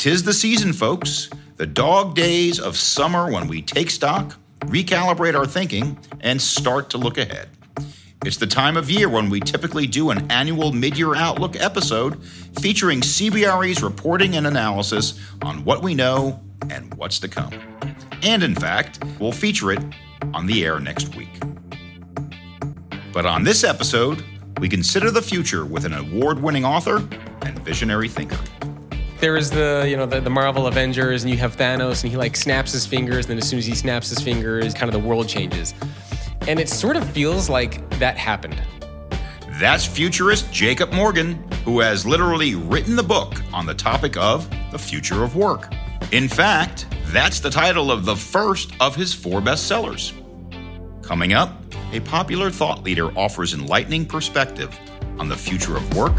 Tis the season, folks, the dog days of summer when we take stock, recalibrate our thinking, and start to look ahead. It's the time of year when we typically do an annual mid year outlook episode featuring CBRE's reporting and analysis on what we know and what's to come. And in fact, we'll feature it on the air next week. But on this episode, we consider the future with an award winning author and visionary thinker. There is the, you know, the, the Marvel Avengers, and you have Thanos, and he like snaps his fingers, and then as soon as he snaps his fingers, kind of the world changes. And it sort of feels like that happened. That's futurist Jacob Morgan, who has literally written the book on the topic of the future of work. In fact, that's the title of the first of his four bestsellers. Coming up, a popular thought leader offers enlightening perspective on the future of work,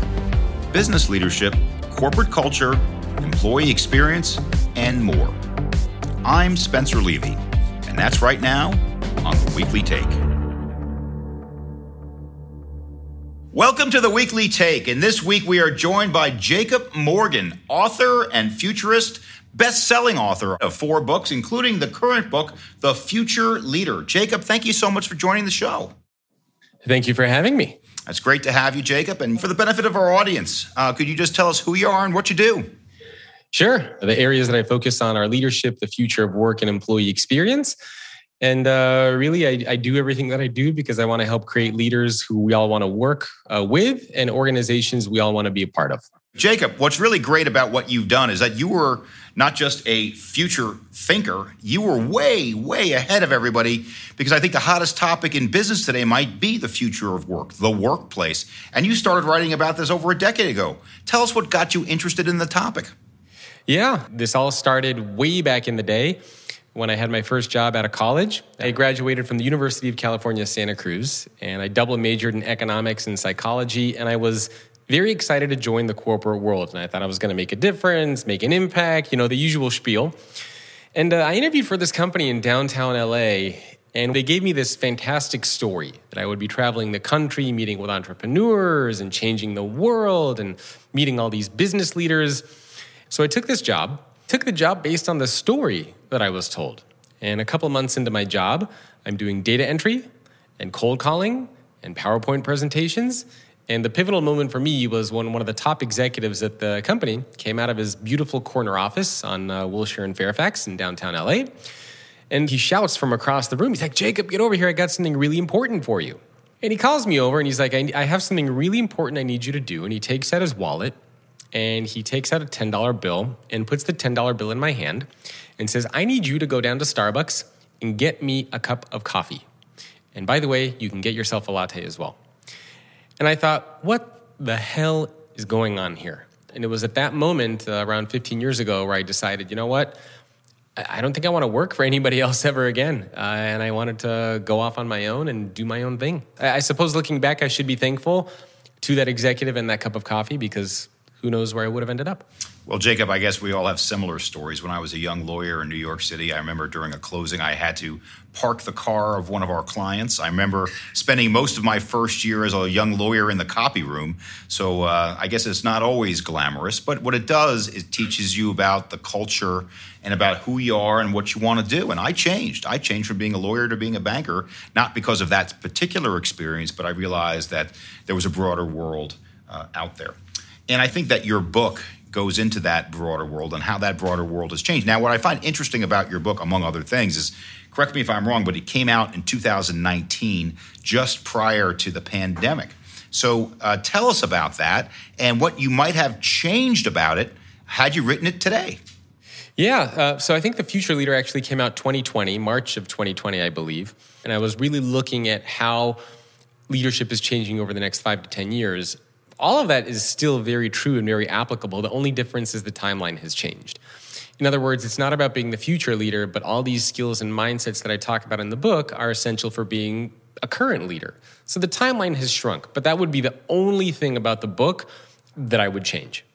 business leadership, corporate culture, employee experience, and more. I'm Spencer Levy, and that's right now on the Weekly Take. Welcome to the Weekly Take, and this week we are joined by Jacob Morgan, author and futurist, best selling author of four books, including the current book, The Future Leader. Jacob, thank you so much for joining the show. Thank you for having me. It's great to have you, Jacob. And for the benefit of our audience, uh, could you just tell us who you are and what you do? Sure. The areas that I focus on are leadership, the future of work, and employee experience. And uh, really, I, I, do everything that I do because I want to help create leaders who we all want to work uh, with and organizations we all want to be a part of. Jacob, what's really great about what you've done is that you were not just a future thinker, you were way, way ahead of everybody because I think the hottest topic in business today might be the future of work, the workplace. And you started writing about this over a decade ago. Tell us what got you interested in the topic. Yeah, this all started way back in the day when I had my first job out of college. I graduated from the University of California, Santa Cruz, and I double majored in economics and psychology. And I was very excited to join the corporate world. And I thought I was going to make a difference, make an impact, you know, the usual spiel. And uh, I interviewed for this company in downtown LA, and they gave me this fantastic story that I would be traveling the country, meeting with entrepreneurs and changing the world and meeting all these business leaders. So I took this job, took the job based on the story that I was told. And a couple months into my job, I'm doing data entry and cold calling and PowerPoint presentations. And the pivotal moment for me was when one of the top executives at the company came out of his beautiful corner office on uh, Wilshire and Fairfax in downtown LA. And he shouts from across the room, he's like, Jacob, get over here. I got something really important for you. And he calls me over and he's like, I, I have something really important I need you to do. And he takes out his wallet and he takes out a $10 bill and puts the $10 bill in my hand and says, I need you to go down to Starbucks and get me a cup of coffee. And by the way, you can get yourself a latte as well. And I thought, what the hell is going on here? And it was at that moment, uh, around 15 years ago, where I decided, you know what? I don't think I want to work for anybody else ever again. Uh, and I wanted to go off on my own and do my own thing. I, I suppose looking back, I should be thankful to that executive and that cup of coffee because who knows where I would have ended up. Well, Jacob, I guess we all have similar stories. When I was a young lawyer in New York City, I remember during a closing, I had to park the car of one of our clients. I remember spending most of my first year as a young lawyer in the copy room. So uh, I guess it's not always glamorous, but what it does, it teaches you about the culture and about who you are and what you want to do. And I changed. I changed from being a lawyer to being a banker, not because of that particular experience, but I realized that there was a broader world uh, out there. And I think that your book goes into that broader world and how that broader world has changed. Now, what I find interesting about your book, among other things, is correct me if I'm wrong, but it came out in 2019, just prior to the pandemic. So uh, tell us about that and what you might have changed about it had you written it today. Yeah, uh, so I think The Future Leader actually came out 2020, March of 2020, I believe. And I was really looking at how leadership is changing over the next five to 10 years all of that is still very true and very applicable. The only difference is the timeline has changed. In other words, it's not about being the future leader, but all these skills and mindsets that I talk about in the book are essential for being a current leader. So the timeline has shrunk, but that would be the only thing about the book that I would change.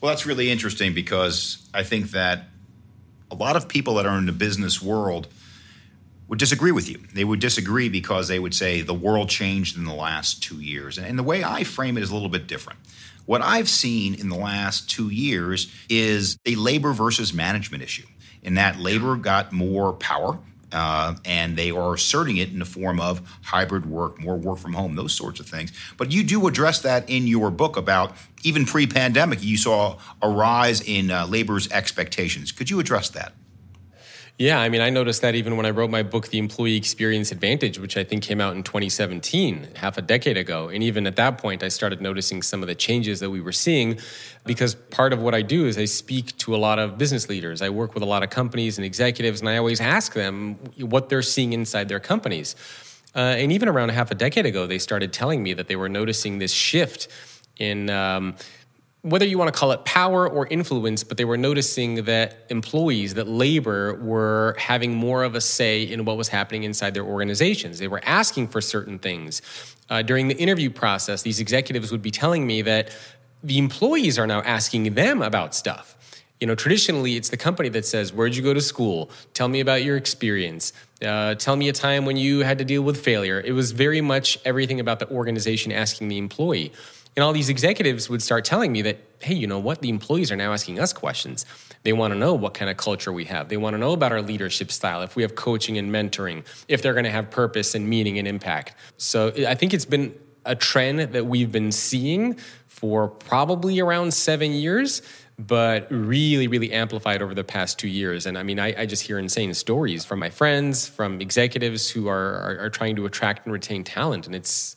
Well, that's really interesting because I think that a lot of people that are in the business world would disagree with you. They would disagree because they would say the world changed in the last two years. And the way I frame it is a little bit different. What I've seen in the last two years is a labor versus management issue, in that labor got more power. Uh, and they are asserting it in the form of hybrid work, more work from home, those sorts of things. But you do address that in your book about even pre pandemic, you saw a rise in uh, labor's expectations. Could you address that? Yeah, I mean, I noticed that even when I wrote my book, The Employee Experience Advantage, which I think came out in 2017, half a decade ago. And even at that point, I started noticing some of the changes that we were seeing because part of what I do is I speak to a lot of business leaders. I work with a lot of companies and executives, and I always ask them what they're seeing inside their companies. Uh, and even around half a decade ago, they started telling me that they were noticing this shift in. Um, whether you want to call it power or influence, but they were noticing that employees, that labor were having more of a say in what was happening inside their organizations. They were asking for certain things. Uh, during the interview process, these executives would be telling me that the employees are now asking them about stuff. You know, traditionally, it's the company that says, Where'd you go to school? Tell me about your experience. Uh, tell me a time when you had to deal with failure. It was very much everything about the organization asking the employee. And all these executives would start telling me that, hey, you know what? The employees are now asking us questions. They want to know what kind of culture we have. They want to know about our leadership style, if we have coaching and mentoring, if they're going to have purpose and meaning and impact. So I think it's been a trend that we've been seeing for probably around seven years, but really, really amplified over the past two years. And I mean, I, I just hear insane stories from my friends, from executives who are, are, are trying to attract and retain talent. And it's,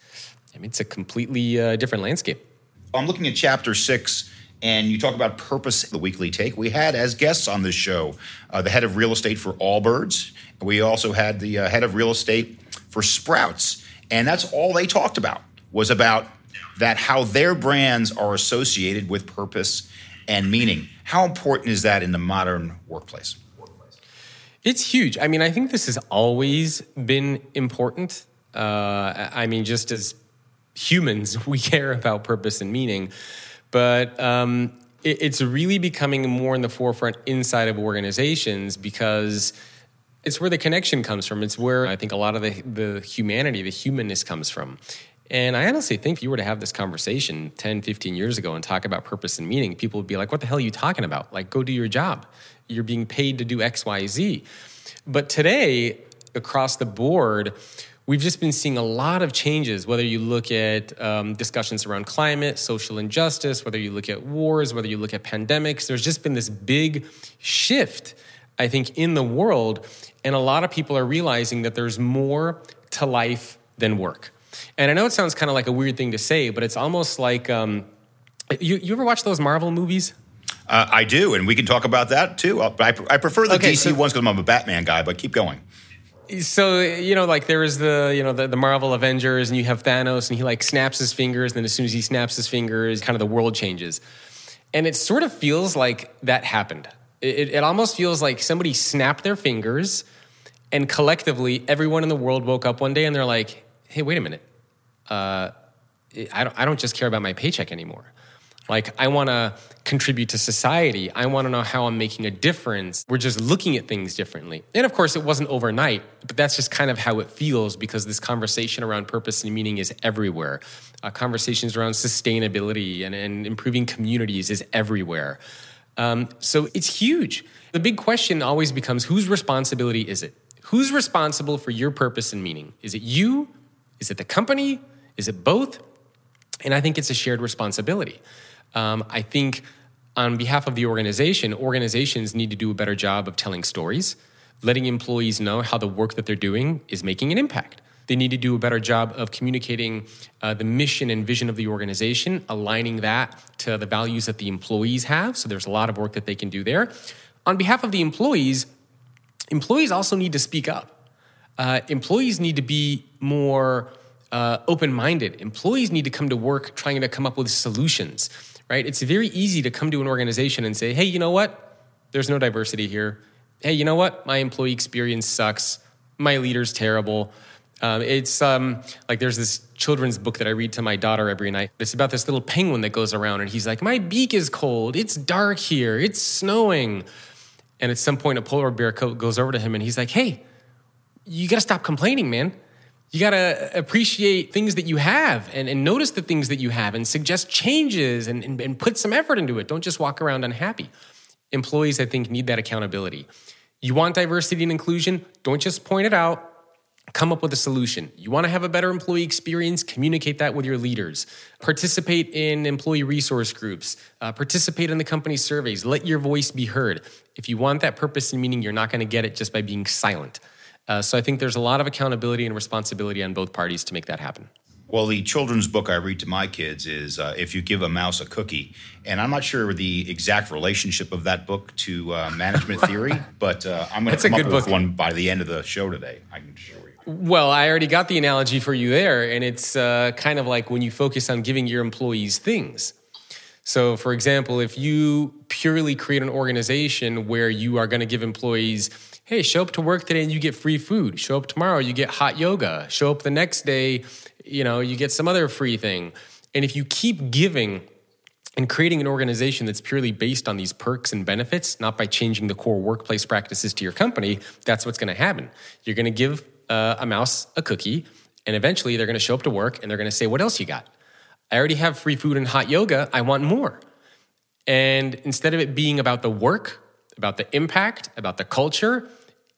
I mean, it's a completely uh, different landscape. I'm looking at chapter six, and you talk about purpose. The weekly take we had as guests on this show uh, the head of real estate for Allbirds. We also had the uh, head of real estate for Sprouts, and that's all they talked about was about that how their brands are associated with purpose and meaning. How important is that in the modern workplace? It's huge. I mean, I think this has always been important. Uh, I mean, just as humans, we care about purpose and meaning. But um, it, it's really becoming more in the forefront inside of organizations because it's where the connection comes from. It's where I think a lot of the, the humanity, the humanness comes from. And I honestly think if you were to have this conversation 10, 15 years ago and talk about purpose and meaning, people would be like, what the hell are you talking about? Like, go do your job. You're being paid to do X, Y, Z. But today, across the board, we've just been seeing a lot of changes, whether you look at um, discussions around climate, social injustice, whether you look at wars, whether you look at pandemics. There's just been this big shift, I think, in the world. And a lot of people are realizing that there's more to life than work. And I know it sounds kind of like a weird thing to say, but it's almost like um, you, you ever watch those Marvel movies? Uh, I do, and we can talk about that too. I, I prefer the okay, DC so, ones because I'm a Batman guy, but keep going so you know like there is the you know the, the marvel avengers and you have thanos and he like snaps his fingers and then as soon as he snaps his fingers kind of the world changes. And it sort of feels like that happened. It, it almost feels like somebody snapped their fingers and collectively everyone in the world woke up one day and they're like hey wait a minute. Uh, I, don't, I don't just care about my paycheck anymore like, I want to contribute to society. I want to know how I'm making a difference. We're just looking at things differently. And of course, it wasn't overnight, but that's just kind of how it feels because this conversation around purpose and meaning is everywhere. Uh, conversations around sustainability and, and improving communities is everywhere. Um, so it's huge. The big question always becomes whose responsibility is it? Who's responsible for your purpose and meaning? Is it you? Is it the company? Is it both? And I think it's a shared responsibility. Um, I think on behalf of the organization, organizations need to do a better job of telling stories, letting employees know how the work that they're doing is making an impact. They need to do a better job of communicating uh, the mission and vision of the organization, aligning that to the values that the employees have. So there's a lot of work that they can do there. On behalf of the employees, employees also need to speak up. Uh, employees need to be more uh, open minded. Employees need to come to work trying to come up with solutions right? It's very easy to come to an organization and say, hey, you know what? There's no diversity here. Hey, you know what? My employee experience sucks. My leader's terrible. Um, it's um, like there's this children's book that I read to my daughter every night. It's about this little penguin that goes around and he's like, My beak is cold. It's dark here. It's snowing. And at some point, a polar bear goes over to him and he's like, Hey, you got to stop complaining, man. You got to appreciate things that you have and, and, notice the things that you have and suggest changes and, and, and put some effort into it. Don't just walk around unhappy. Employees, I think, need that accountability. You want diversity and inclusion? Don't just point it out. Come up with a solution. You want to have a better employee experience? Communicate that with your leaders. Participate in employee resource groups. Uh, participate in the company surveys. Let your voice be heard. If you want that purpose and meaning, you're not going to get it just by being silent. Uh, so I think there's a lot of accountability and responsibility on both parties to make that happen. Well, the children's book I read to my kids is uh, If You Give a Mouse a Cookie. And I'm not sure the exact relationship of that book to uh, management theory, but uh, I'm going to come up book. with one by the end of the show today. I can assure you. Well, I already got the analogy for you there. And it's uh, kind of like when you focus on giving your employees things. So, for example, if you purely create an organization where you are going to give employees hey, show up to work today and you get free food. Show up tomorrow, you get hot yoga. Show up the next day, you know, you get some other free thing. And if you keep giving and creating an organization that's purely based on these perks and benefits, not by changing the core workplace practices to your company, that's what's going to happen. You're going to give uh, a mouse a cookie, and eventually they're going to show up to work and they're going to say, What else you got? I already have free food and hot yoga. I want more. And instead of it being about the work, about the impact, about the culture,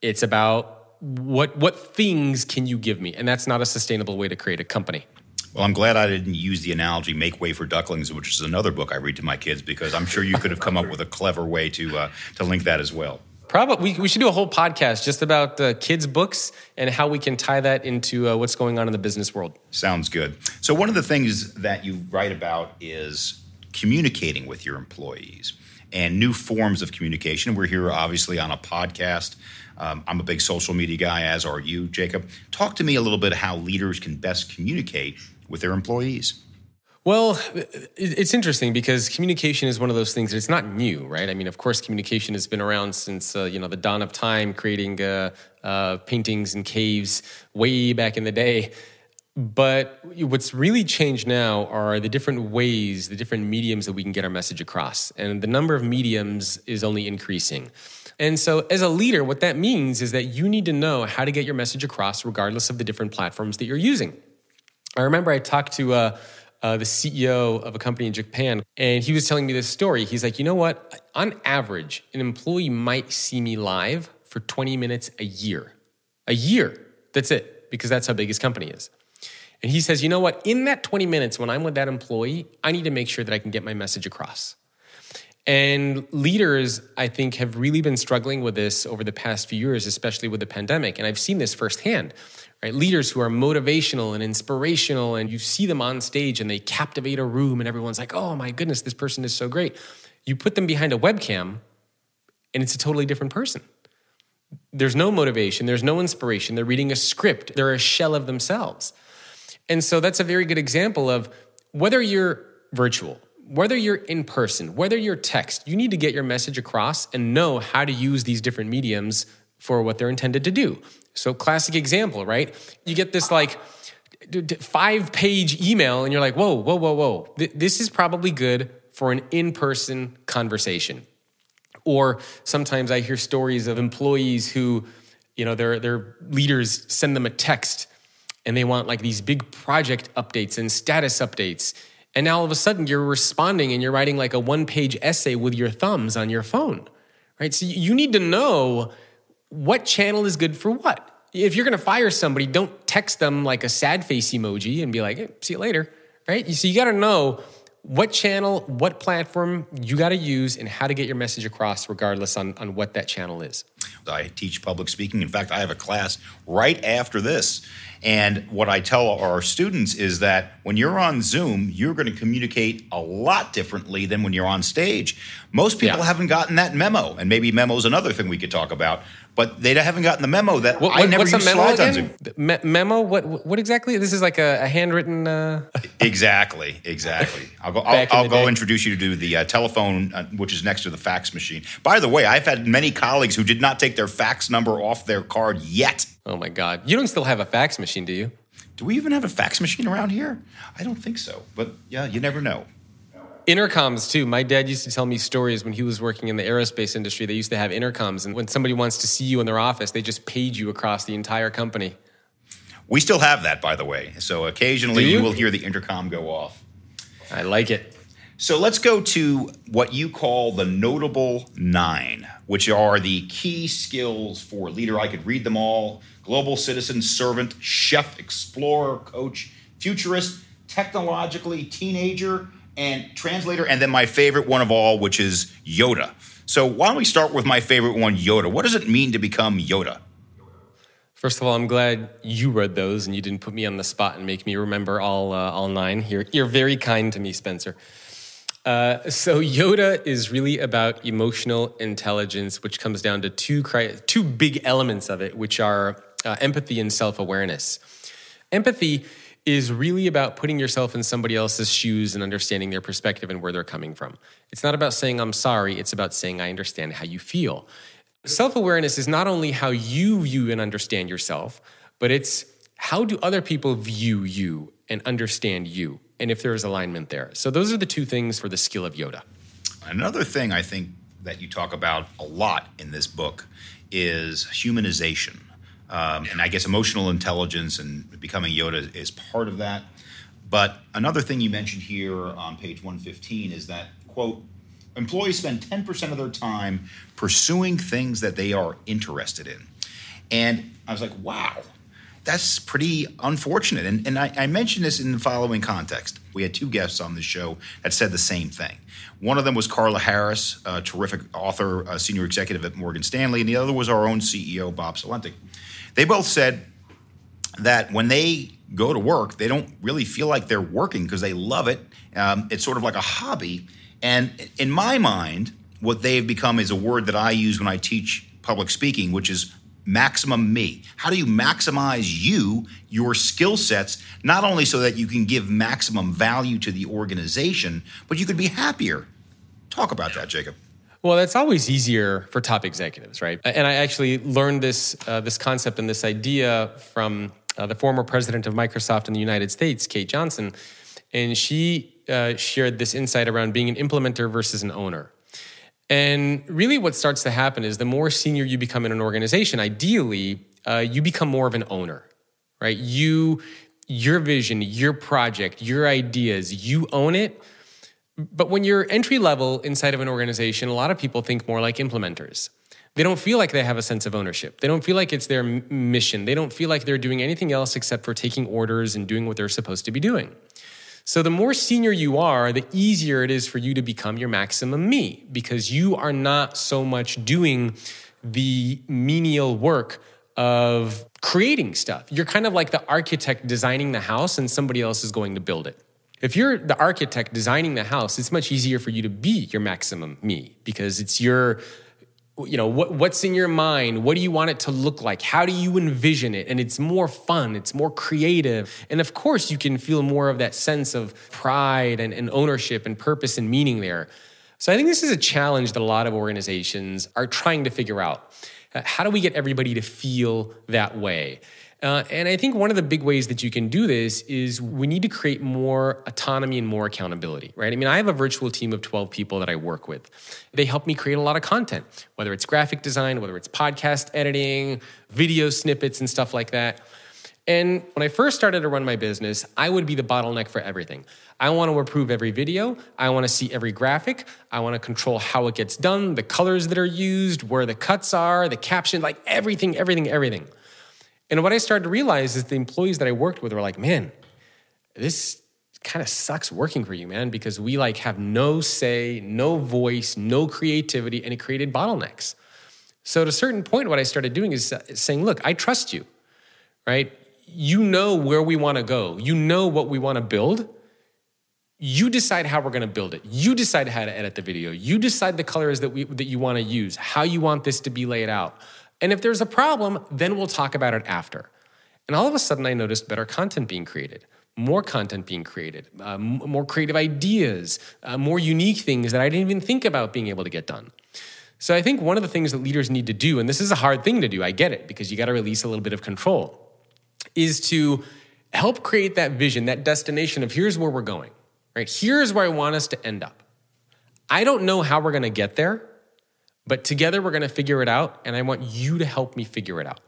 it's about what what things can you give me, and that's not a sustainable way to create a company. Well, I'm glad I didn't use the analogy "make way for ducklings," which is another book I read to my kids, because I'm sure you could have come up with a clever way to uh, to link that as well. Probably, we, we should do a whole podcast just about uh, kids' books and how we can tie that into uh, what's going on in the business world. Sounds good. So, one of the things that you write about is communicating with your employees and new forms of communication. We're here, obviously, on a podcast um, I'm a big social media guy, as are you, Jacob. Talk to me a little bit how leaders can best communicate with their employees. Well, it's interesting because communication is one of those things that it's not new, right? I mean, of course, communication has been around since uh, you know the dawn of time, creating uh, uh, paintings and caves way back in the day. But what's really changed now are the different ways, the different mediums that we can get our message across, and the number of mediums is only increasing. And so, as a leader, what that means is that you need to know how to get your message across, regardless of the different platforms that you're using. I remember I talked to uh, uh, the CEO of a company in Japan, and he was telling me this story. He's like, you know what? On average, an employee might see me live for 20 minutes a year. A year. That's it, because that's how big his company is. And he says, you know what? In that 20 minutes, when I'm with that employee, I need to make sure that I can get my message across. And leaders, I think, have really been struggling with this over the past few years, especially with the pandemic. And I've seen this firsthand, right? Leaders who are motivational and inspirational, and you see them on stage and they captivate a room, and everyone's like, oh my goodness, this person is so great. You put them behind a webcam, and it's a totally different person. There's no motivation, there's no inspiration. They're reading a script, they're a shell of themselves. And so that's a very good example of whether you're virtual, whether you're in person, whether you're text, you need to get your message across and know how to use these different mediums for what they're intended to do. So, classic example, right? You get this like five page email, and you're like, whoa, whoa, whoa, whoa. This is probably good for an in person conversation. Or sometimes I hear stories of employees who, you know, their, their leaders send them a text and they want like these big project updates and status updates and now all of a sudden you're responding and you're writing like a one page essay with your thumbs on your phone, right? So you need to know what channel is good for what. If you're going to fire somebody, don't text them like a sad face emoji and be like, hey, see you later, right? So you got to know what channel, what platform you got to use, and how to get your message across, regardless on, on what that channel is. I teach public speaking. In fact, I have a class right after this. And what I tell our students is that when you're on Zoom, you're going to communicate a lot differently than when you're on stage. Most people yeah. haven't gotten that memo, and maybe memo is another thing we could talk about but they haven't gotten the memo that what, I never use slides again? on Zoom. Me- memo? What? What exactly? This is like a, a handwritten. Uh... exactly, exactly. I'll go. I'll, I'll go day. introduce you to the uh, telephone, uh, which is next to the fax machine. By the way, I've had many colleagues who did not take their fax number off their card yet. Oh my God! You don't still have a fax machine, do you? Do we even have a fax machine around here? I don't think so. But yeah, you never know. Intercoms too. My dad used to tell me stories when he was working in the aerospace industry. They used to have intercoms, and when somebody wants to see you in their office, they just page you across the entire company. We still have that, by the way. So occasionally you? you will hear the intercom go off. I like it. So let's go to what you call the notable nine, which are the key skills for a leader. I could read them all global citizen, servant, chef, explorer, coach, futurist, technologically teenager, and translator. And then my favorite one of all, which is Yoda. So why don't we start with my favorite one, Yoda? What does it mean to become Yoda? First of all, I'm glad you read those and you didn't put me on the spot and make me remember all uh, all nine. You're you're very kind to me, Spencer. Uh, so Yoda is really about emotional intelligence, which comes down to two cri- two big elements of it, which are uh, empathy and self awareness. Empathy is really about putting yourself in somebody else's shoes and understanding their perspective and where they're coming from. It's not about saying I'm sorry. It's about saying I understand how you feel. Self awareness is not only how you view and understand yourself, but it's how do other people view you and understand you, and if there is alignment there. So, those are the two things for the skill of Yoda. Another thing I think that you talk about a lot in this book is humanization. Um, and I guess emotional intelligence and becoming Yoda is part of that. But another thing you mentioned here on page 115 is that, quote, employees spend 10% of their time pursuing things that they are interested in. And I was like, wow, that's pretty unfortunate. And, and I, I, mentioned this in the following context. We had two guests on the show that said the same thing. One of them was Carla Harris, a terrific author, a senior executive at Morgan Stanley, and the other was our own CEO, Bob Sulentic. They both said that when they go to work, they don't really feel like they're working because they love it. Um, it's sort of like a hobby. And in my mind, what they've become is a word that I use when I teach public speaking, which is maximum me. How do you maximize you, your skill sets, not only so that you can give maximum value to the organization, but you could be happier? Talk about that, Jacob. Well, that's always easier for top executives, right? And I actually learned this uh, this concept and this idea from uh, the former president of Microsoft in the United States, Kate Johnson, and she uh, shared this insight around being an implementer versus an owner. And really, what starts to happen is the more senior you become in an organization, ideally, uh, you become more of an owner, right? You, your vision, your project, your ideas, you own it. But when you're entry level inside of an organization, a lot of people think more like implementers. They don't feel like they have a sense of ownership. They don't feel like it's their mission. They don't feel like they're doing anything else except for taking orders and doing what they're supposed to be doing. So, the more senior you are, the easier it is for you to become your maximum me because you are not so much doing the menial work of creating stuff. You're kind of like the architect designing the house and somebody else is going to build it. If you're the architect designing the house, it's much easier for you to be your maximum me because it's your you know what, what's in your mind? What do you want it to look like? How do you envision it? And it's more fun it's more creative. And of course you can feel more of that sense of pride and, and ownership and purpose and meaning there. So i think this is a challenge that a lot of organizations are trying to figure out. How do we get everybody to feel that way uh, and I think one of the big ways that you can do this is we need to create more autonomy and more accountability, right? I mean, I have a virtual team of 12 people that I work with. They help me create a lot of content, whether it's graphic design, whether it's podcast editing, video snippets, and stuff like that. And when I first started to run my business, I would be the bottleneck for everything. I want to approve every video. I want to see every graphic. I want to control how it gets done, the colors that are used, where the cuts are, the caption, like everything, everything, everything. And what I started to realize is the employees that I worked with were like, man, this kind of sucks working for you, man, because we like have no say, no voice, no creativity, and it created bottlenecks. So at a certain point, what I started doing is uh, saying, look, I trust you, right? You know where we want to go. You know what we want to build. You decide how we're going to build it. You decide how to edit the video. You decide the colors that we that you want to use, how you want this to be laid out. And if there's a problem, then we'll talk about it after. And all of a sudden, I noticed better content being created, more content being created, uh, more creative ideas, uh, more unique things that I didn't even think about being able to get done. So I think one of the things that leaders need to do, and this is a hard thing to do, I get it, because you got to release a little bit of control, is to help create that vision, that destination of here's where we're going, right? Here's where I want us to end up. I don't know how we're going to get there, but together we're going to figure it out, and I want you to help me figure it out.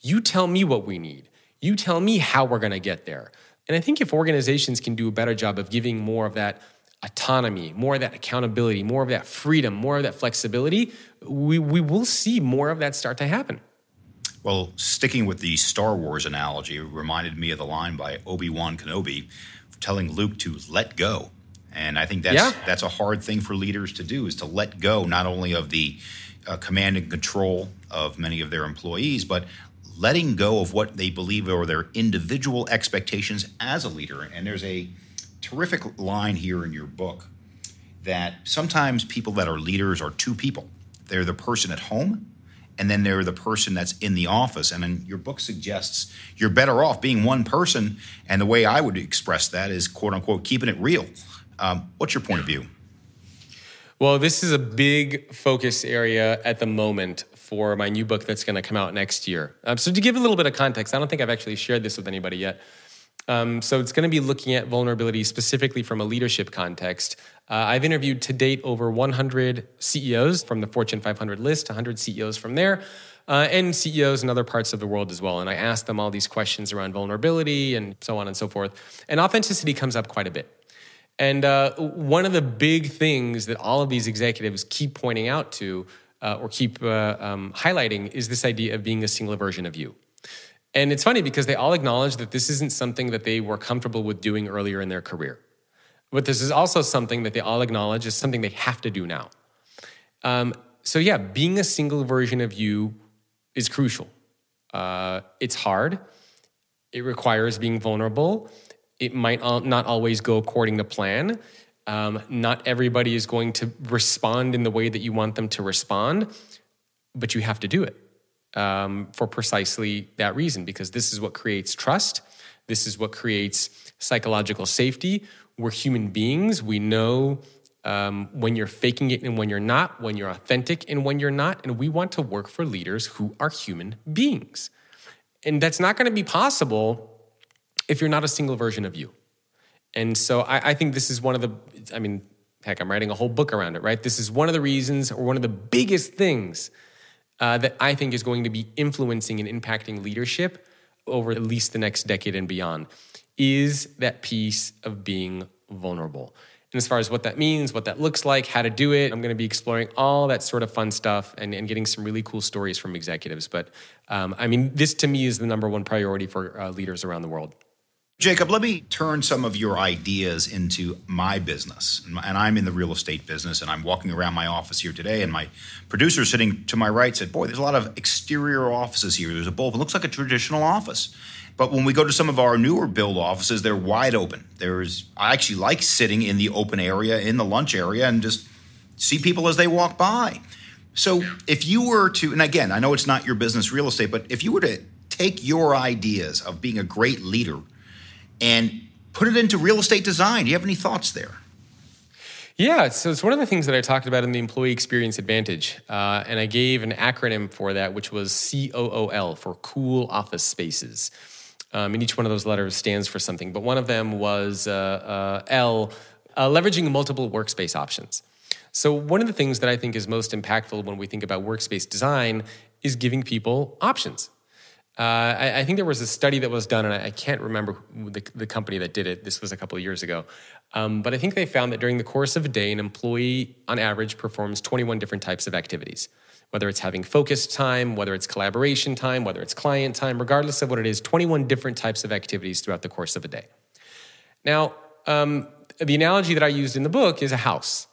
You tell me what we need. You tell me how we're going to get there. And I think if organizations can do a better job of giving more of that autonomy, more of that accountability, more of that freedom, more of that flexibility, we, we will see more of that start to happen. Well, sticking with the Star Wars analogy, reminded me of the line by Obi Wan Kenobi telling Luke to let go. And I think that's yeah. that's a hard thing for leaders to do is to let go not only of the uh, command and control of many of their employees, but letting go of what they believe are their individual expectations as a leader. And there's a terrific line here in your book that sometimes people that are leaders are two people. They're the person at home and then they're the person that's in the office. And then your book suggests you're better off being one person. And the way I would express that is quote unquote keeping it real. Um, what's your point of view? Well, this is a big focus area at the moment for my new book that's going to come out next year. Um, so, to give a little bit of context, I don't think I've actually shared this with anybody yet. Um, so, it's going to be looking at vulnerability specifically from a leadership context. Uh, I've interviewed to date over 100 CEOs from the Fortune 500 list, 100 CEOs from there. Uh, and CEOs in other parts of the world as well. And I asked them all these questions around vulnerability and so on and so forth. And authenticity comes up quite a bit. And uh, one of the big things that all of these executives keep pointing out to uh, or keep uh, um, highlighting is this idea of being a single version of you. And it's funny because they all acknowledge that this isn't something that they were comfortable with doing earlier in their career. But this is also something that they all acknowledge is something they have to do now. Um, so, yeah, being a single version of you is crucial. Uh, it's hard, it requires being vulnerable it might not always go according to plan. Um, not everybody is going to respond in the way that you want them to respond, but you have to do it um, for precisely that reason, because this is what creates trust. This is what creates psychological safety. We're human beings. We know um, when you're faking it and when you're not, when you're authentic and when you're not. And we want to work for leaders who are human beings. And that's not going to be possible if you're not a single version of you. And so I, I, think this is one of the, I mean, heck, I'm writing a whole book around it, right? This is one of the reasons or one of the biggest things uh, that I think is going to be influencing and impacting leadership over at least the next decade and beyond is that piece of being vulnerable. And as far as what that means, what that looks like, how to do it, I'm going to be exploring all that sort of fun stuff and, and getting some really cool stories from executives. But um, I mean, this to me is the number one priority for uh, leaders around the world. Jacob, let me turn some of your ideas into my business. And I'm in the real estate business, and I'm walking around my office here today, and my producer sitting to my right said, Boy, there's a lot of exterior offices here. There's a bulb. It looks like a traditional office. But when we go to some of our newer build offices, they're wide open. There's I actually like sitting in the open area, in the lunch area, and just see people as they walk by. So if you were to, and again, I know it's not your business real estate, but if you were to take your ideas of being a great leader – and put it into real estate design. Do you have any thoughts there? Yeah, so it's one of the things that I talked about in the Employee Experience Advantage. Uh, and I gave an acronym for that, which was COOL for Cool Office Spaces. Um, and each one of those letters stands for something. But one of them was uh, uh, L, uh, leveraging multiple workspace options. So, one of the things that I think is most impactful when we think about workspace design is giving people options. Uh, I, I, think there was a study that was done, and I, I can't remember the, the, company that did it. This was a couple of years ago. Um, but I think they found that during the course of a day, an employee on average performs 21 different types of activities. Whether it's having focused time, whether it's collaboration time, whether it's client time, regardless of what it is, 21 different types of activities throughout the course of a day. Now, um, the analogy that I used in the book is a house.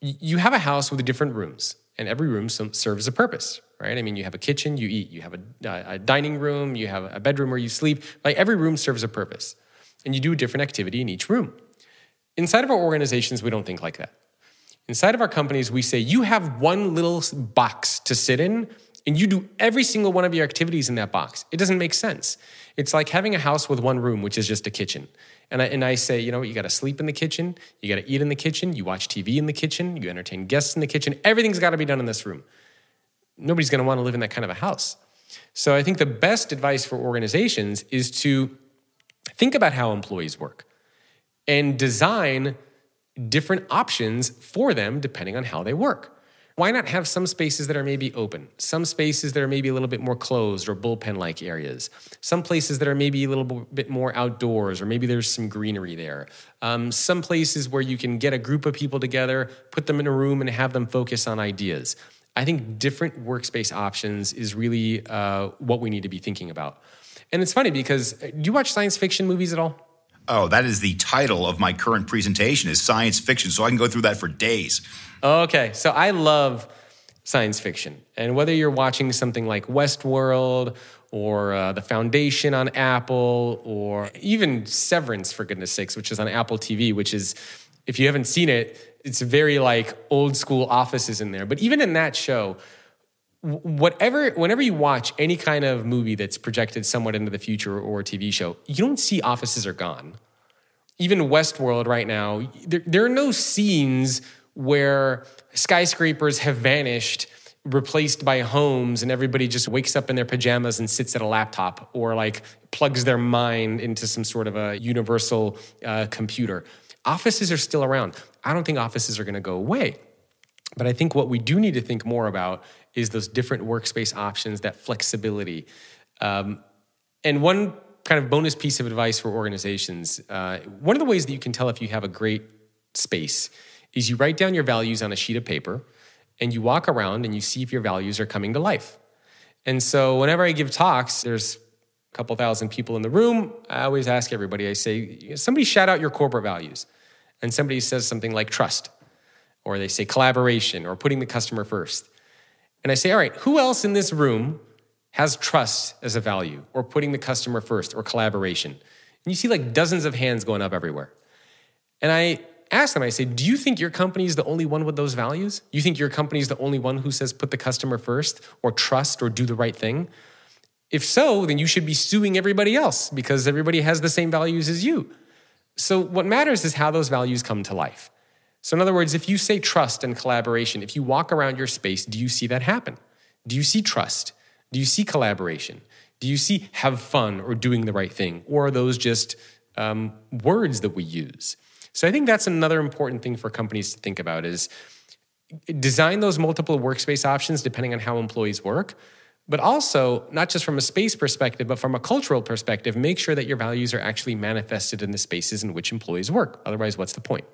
You have a house with different rooms, and every room serves a purpose, right? I mean, you have a kitchen, you eat, you have a, uh, a, dining room, you have a bedroom where you sleep. Like every room serves a purpose, and you do a different activity in each room. Inside of our organizations, we don't think like that. Inside of our companies, we say you have one little box to sit in, and you do every single one of your activities in that box. It doesn't make sense. It's like having a house with one room, which is just a kitchen. And I, and I say, you know what, you got to sleep in the kitchen, you got to eat in the kitchen, you watch TV in the kitchen, you entertain guests in the kitchen. Everything's got to be done in this room nobody's going to want to live in that kind of a house. So I think the best advice for organizations is to think about how employees work and design different options for them depending on how they work. Why not have some spaces that are maybe open, some spaces that are maybe a little bit more closed or bullpen like areas, some places that are maybe a little bit more outdoors or maybe there's some greenery there, um, some places where you can get a group of people together, put them in a room, and have them focus on ideas. I think different workspace options is really uh, what we need to be thinking about. And it's funny because uh, do you watch science fiction movies at all? Oh, that is the title of my current presentation is science fiction, so I can go through that for days. Okay, so I love science fiction. And whether you're watching something like Westworld or uh, The Foundation on Apple or even Severance, for goodness sakes, which is on Apple TV, which is, if you haven't seen it, it's very like old school offices in there. But even in that show, whatever whenever you watch any kind of movie that's projected somewhat into the future or a TV show, you don't see offices are gone. Even Westworld right now, there, there are no scenes where skyscrapers have vanished replaced by homes and everybody just wakes up in their pajamas and sits at a laptop or like plugs their mind into some sort of a universal uh, computer. Offices are still around. I don't think offices are going to go away. But i think what we do need to think more about is those different workspace options that flexibility um, and one kind of bonus piece of advice for organizations uh, one of the ways that you can tell if you have a great space is you write down your values on a sheet of paper and you walk around and you see if your values are coming to life. And so whenever I give talks, there's a couple thousand people in the room. I always ask everybody, I say, somebody shout out your corporate values. And somebody says something like trust, or they say collaboration, or putting the customer first. And I say, all right, who else in this room has trust as a value, or putting the customer first, or collaboration? And you see like dozens of hands going up everywhere. And I ask them, I say, do you think your company is the only one with those values? You think your company is the only one who says put the customer first or trust or do the right thing? If so, then you should be suing everybody else because everybody has the same values as you. So, what matters is how those values come to life. So, in other words, if you say trust and collaboration, if you walk around your space, do you see that happen? Do you see trust? Do you see collaboration? Do you see have fun or doing the right thing? Or are those just um, words that we use? So I think that's another important thing for companies to think about is design those multiple workspace options depending on how employees work. But also, not just from a space perspective, but from a cultural perspective, make sure that your values are actually manifested in the spaces in which employees work. Otherwise, what's the point?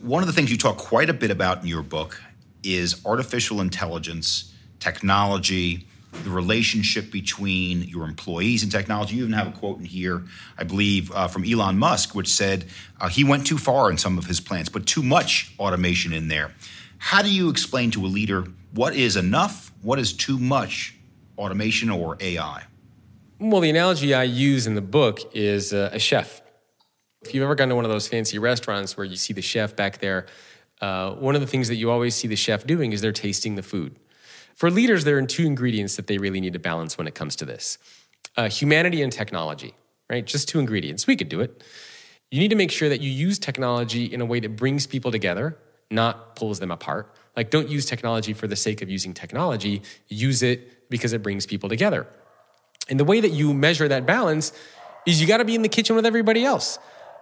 One of the things you talk quite a bit about in your book is artificial intelligence, technology, the relationship between your employees and technology. You even have a quote in here, I believe, uh, from Elon Musk, which said uh, he went too far in some of his plans, but too much automation in there. How do you explain to a leader what is enough, what is too much automation or AI? Well, the analogy I use in the book is uh, a chef. If you've ever gone to one of those fancy restaurants where you see the chef back there, uh, one of the things that you always see the chef doing is they're tasting the food. For leaders, there are two ingredients that they really need to balance when it comes to this uh, humanity and technology, right? Just two ingredients. We could do it. You need to make sure that you use technology in a way that brings people together, not pulls them apart. Like, don't use technology for the sake of using technology, use it because it brings people together. And the way that you measure that balance is you got to be in the kitchen with everybody else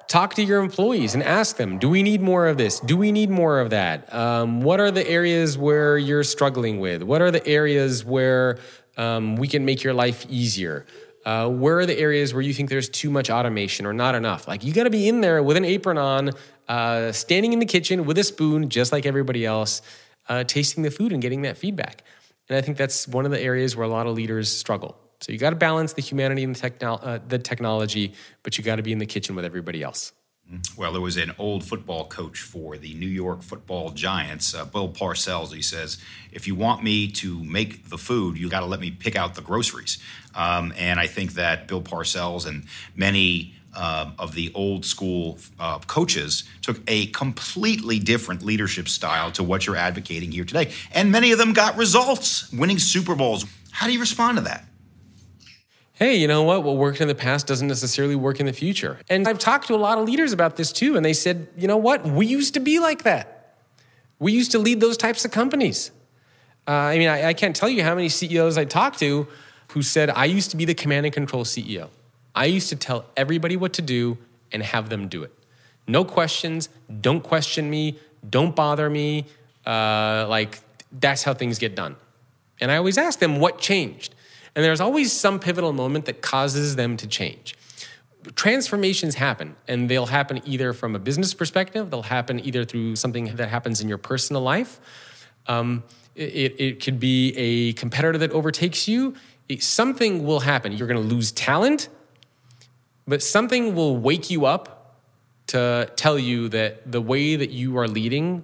talk to your employees and ask them do we need more of this? Do we need more of that? Um, what are the areas where you're struggling with? What are the areas where um, we can make your life easier? Uh, where are the areas where you think there's too much automation or not enough? Like you got to be in there with an apron on uh, standing in the kitchen with a spoon just like everybody else uh, tasting the food and getting that feedback. And i think that's one of the areas where a lot of leaders struggle so you got to balance the humanity and the, uh, the technology, but you got to be in the kitchen with everybody else. Mm-hmm. Well, there was an old football coach for the New York Football Giants, uh, Bill Parcells. He says, "If you want me to make the food, you got to let me pick out the groceries." Um, and I think that Bill Parcells and many uh, of the old school uh, coaches took a completely different leadership style to what you're advocating here today, and many of them got results, winning Super Bowls. How do you respond to that? Hey, you know what? What worked in the past doesn't necessarily work in the future. And I've talked to a lot of leaders about this too, and they said, you know what? We used to be like that. We used to lead those types of companies. Uh, I mean, I, I can't tell you how many CEOs I talked to who said, I used to be the command and control CEO. I used to tell everybody what to do and have them do it. No questions. Don't question me. Don't bother me. Uh, like, that's how things get done. And I always ask them what changed. And there's always some pivotal moment that causes them to change. Transformations happen, and they'll happen either from a business perspective, they'll happen either through something that happens in your personal life. Um, it, it could be a competitor that overtakes you. It, something will happen. You're going to lose talent, but something will wake you up to tell you that the way that you are leading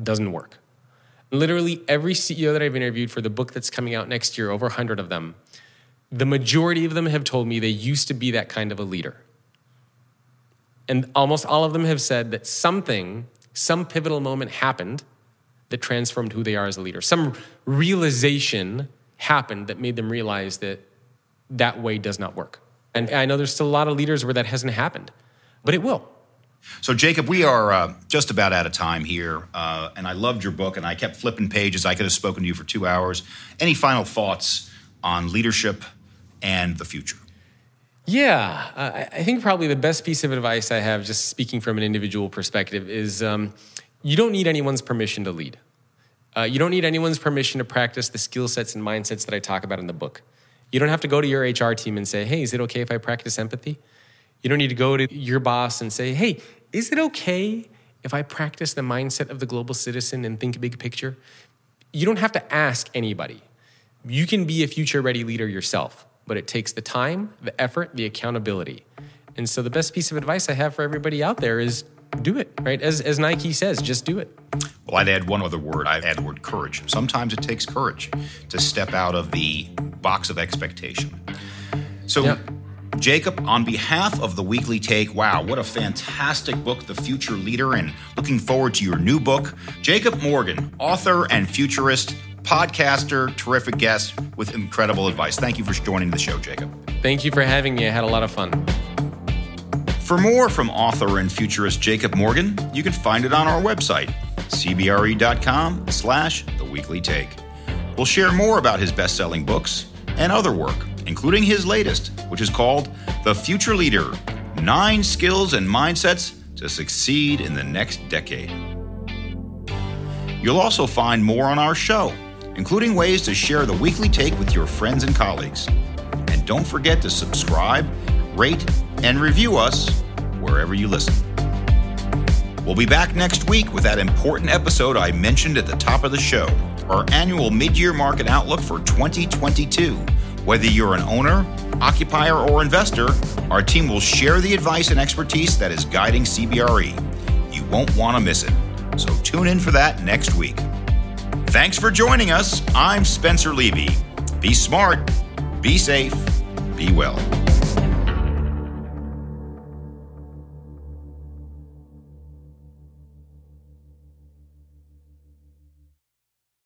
doesn't work. Literally every CEO that I've interviewed for the book that's coming out next year, over 100 of them, the majority of them have told me they used to be that kind of a leader. And almost all of them have said that something, some pivotal moment happened that transformed who they are as a leader. Some realization happened that made them realize that that way does not work. And I know there's still a lot of leaders where that hasn't happened, but it will. So, Jacob, we are uh, just about out of time here, uh, and I loved your book, and I kept flipping pages. I could have spoken to you for two hours. Any final thoughts on leadership and the future? Yeah, I think probably the best piece of advice I have, just speaking from an individual perspective, is um, you don't need anyone's permission to lead. Uh, you don't need anyone's permission to practice the skill sets and mindsets that I talk about in the book. You don't have to go to your HR team and say, hey, is it okay if I practice empathy? You don't need to go to your boss and say, hey, is it okay if I practice the mindset of the global citizen and think big picture? You don't have to ask anybody. You can be a future ready leader yourself, but it takes the time, the effort, the accountability. And so the best piece of advice I have for everybody out there is do it, right? As, as Nike says, just do it. Well, I'd add one other word. I'd add the word courage. Sometimes it takes courage to step out of the box of expectation. So, yep. Jacob, on behalf of the Weekly Take, wow, what a fantastic book, The Future Leader, and looking forward to your new book. Jacob Morgan, author and futurist, podcaster, terrific guest with incredible advice. Thank you for joining the show, Jacob. Thank you for having me. I had a lot of fun. For more from author and futurist Jacob Morgan, you can find it on our website, cbre.com slash the weekly take. We'll share more about his best-selling books and other work, including his latest, which is called The Future Leader, Nine Skills and Mindsets to Succeed in the Next Decade. You'll also find more on our show, including ways to share the weekly take with your friends and colleagues. And don't forget to subscribe, rate, and review us wherever you listen. We'll be back next week with that important episode I mentioned at the top of the show our annual mid year market outlook for 2022. Whether you're an owner, occupier, or investor, our team will share the advice and expertise that is guiding CBRE. You won't want to miss it. So tune in for that next week. Thanks for joining us. I'm Spencer Levy. Be smart, be safe, be well.